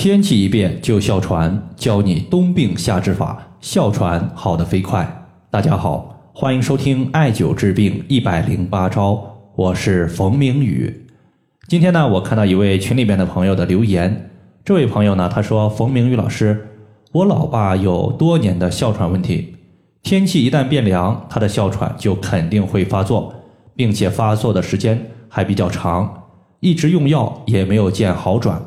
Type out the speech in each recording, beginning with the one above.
天气一变就哮喘，教你冬病夏治法，哮喘好得飞快。大家好，欢迎收听艾灸治病一百零八招，我是冯明宇。今天呢，我看到一位群里边的朋友的留言，这位朋友呢，他说：“冯明宇老师，我老爸有多年的哮喘问题，天气一旦变凉，他的哮喘就肯定会发作，并且发作的时间还比较长，一直用药也没有见好转。”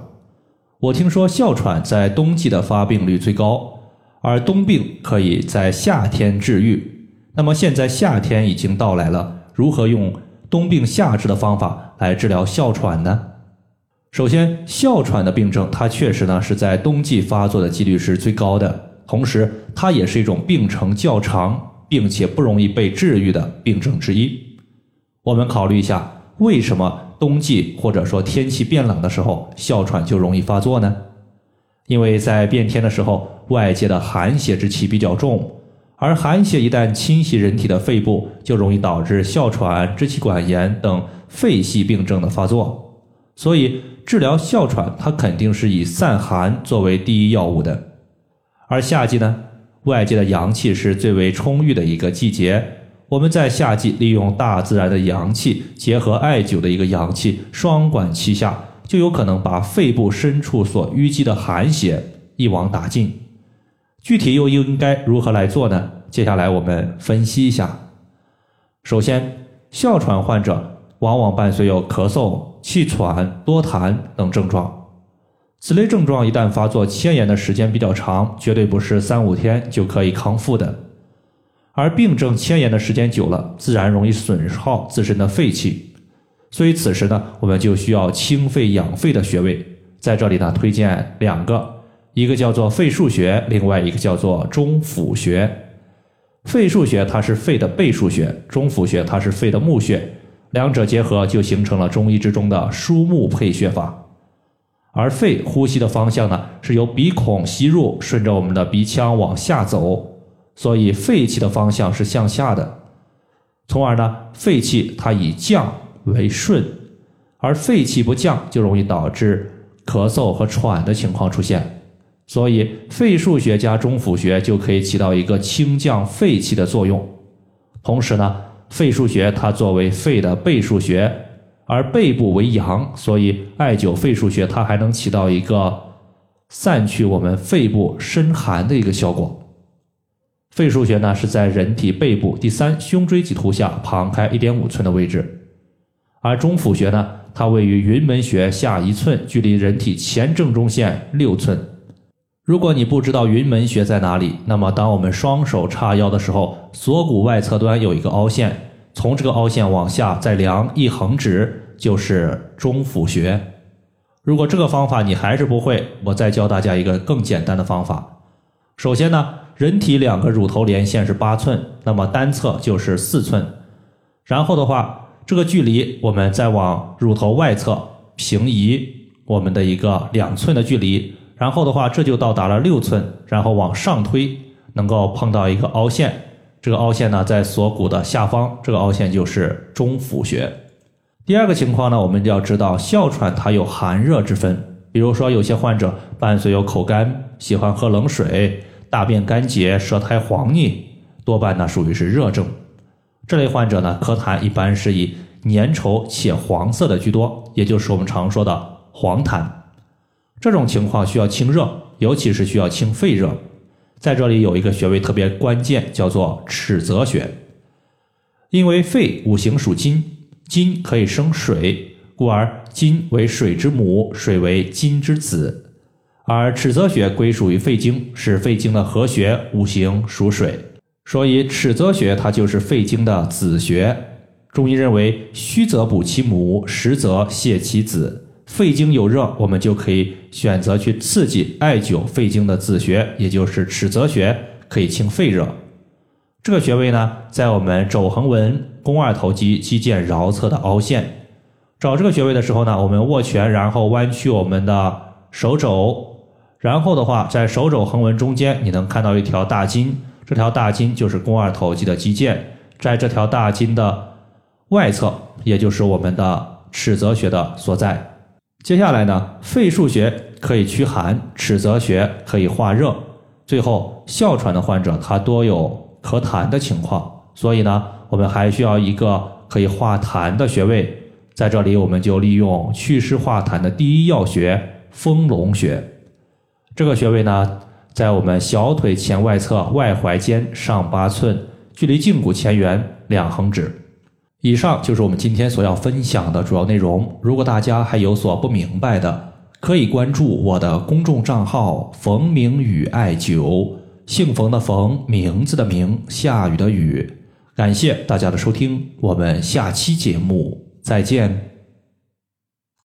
我听说哮喘在冬季的发病率最高，而冬病可以在夏天治愈。那么现在夏天已经到来了，如何用冬病夏治的方法来治疗哮喘呢？首先，哮喘的病症它确实呢是在冬季发作的几率是最高的，同时它也是一种病程较长并且不容易被治愈的病症之一。我们考虑一下，为什么？冬季或者说天气变冷的时候，哮喘就容易发作呢？因为在变天的时候，外界的寒邪之气比较重，而寒邪一旦侵袭人体的肺部，就容易导致哮喘、支气管炎等肺系病症的发作。所以，治疗哮喘，它肯定是以散寒作为第一要务的。而夏季呢，外界的阳气是最为充裕的一个季节。我们在夏季利用大自然的阳气，结合艾灸的一个阳气，双管齐下，就有可能把肺部深处所淤积的寒邪一网打尽。具体又应该如何来做呢？接下来我们分析一下。首先，哮喘患者往往伴随有咳嗽、气喘、多痰等症状，此类症状一旦发作，牵延的时间比较长，绝对不是三五天就可以康复的。而病症牵延的时间久了，自然容易损耗自身的肺气，所以此时呢，我们就需要清肺养肺的穴位。在这里呢，推荐两个，一个叫做肺腧穴，另外一个叫做中府穴。肺腧穴它是肺的背腧穴，中府穴它是肺的募穴，两者结合就形成了中医之中的疏木配穴法。而肺呼吸的方向呢，是由鼻孔吸入，顺着我们的鼻腔往下走。所以肺气的方向是向下的，从而呢，肺气它以降为顺，而肺气不降，就容易导致咳嗽和喘的情况出现。所以肺腧穴加中府穴就可以起到一个清降肺气的作用。同时呢，肺腧穴它作为肺的背腧穴，而背部为阳，所以艾灸肺腧穴它还能起到一个散去我们肺部深寒的一个效果。肺腧穴呢是在人体背部第三胸椎棘突下旁开一点五寸的位置，而中府穴呢，它位于云门穴下一寸，距离人体前正中线六寸。如果你不知道云门穴在哪里，那么当我们双手叉腰的时候，锁骨外侧端有一个凹陷，从这个凹陷往下再量一横指，就是中府穴。如果这个方法你还是不会，我再教大家一个更简单的方法。首先呢。人体两个乳头连线是八寸，那么单侧就是四寸。然后的话，这个距离我们再往乳头外侧平移我们的一个两寸的距离，然后的话这就到达了六寸。然后往上推，能够碰到一个凹陷，这个凹陷呢在锁骨的下方，这个凹陷就是中府穴。第二个情况呢，我们就要知道哮喘它有寒热之分，比如说有些患者伴随有口干，喜欢喝冷水。大便干结、舌苔黄腻，多半呢属于是热症。这类患者呢，咳痰一般是以粘稠且黄色的居多，也就是我们常说的黄痰。这种情况需要清热，尤其是需要清肺热。在这里有一个穴位特别关键，叫做尺泽穴。因为肺五行属金，金可以生水，故而金为水之母，水为金之子。而尺泽穴归属于肺经，是肺经的合穴，五行属水，所以尺泽穴它就是肺经的子穴。中医认为，虚则补其母，实则泻其子。肺经有热，我们就可以选择去刺激艾灸肺经的子穴，也就是尺泽穴，可以清肺热。这个穴位呢，在我们肘横纹肱二头肌肌腱桡侧的凹陷。找这个穴位的时候呢，我们握拳，然后弯曲我们的手肘。然后的话，在手肘横纹中间，你能看到一条大筋，这条大筋就是肱二头肌的肌腱，在这条大筋的外侧，也就是我们的尺泽穴的所在。接下来呢，肺腧穴可以驱寒，尺泽穴可以化热。最后，哮喘的患者他多有咳痰的情况，所以呢，我们还需要一个可以化痰的穴位。在这里，我们就利用祛湿化痰的第一要穴——丰隆穴。这个穴位呢，在我们小腿前外侧外踝尖上八寸，距离胫骨前缘两横指。以上就是我们今天所要分享的主要内容。如果大家还有所不明白的，可以关注我的公众账号“冯明宇艾灸”，姓冯的冯，名字的名，下雨的雨。感谢大家的收听，我们下期节目再见。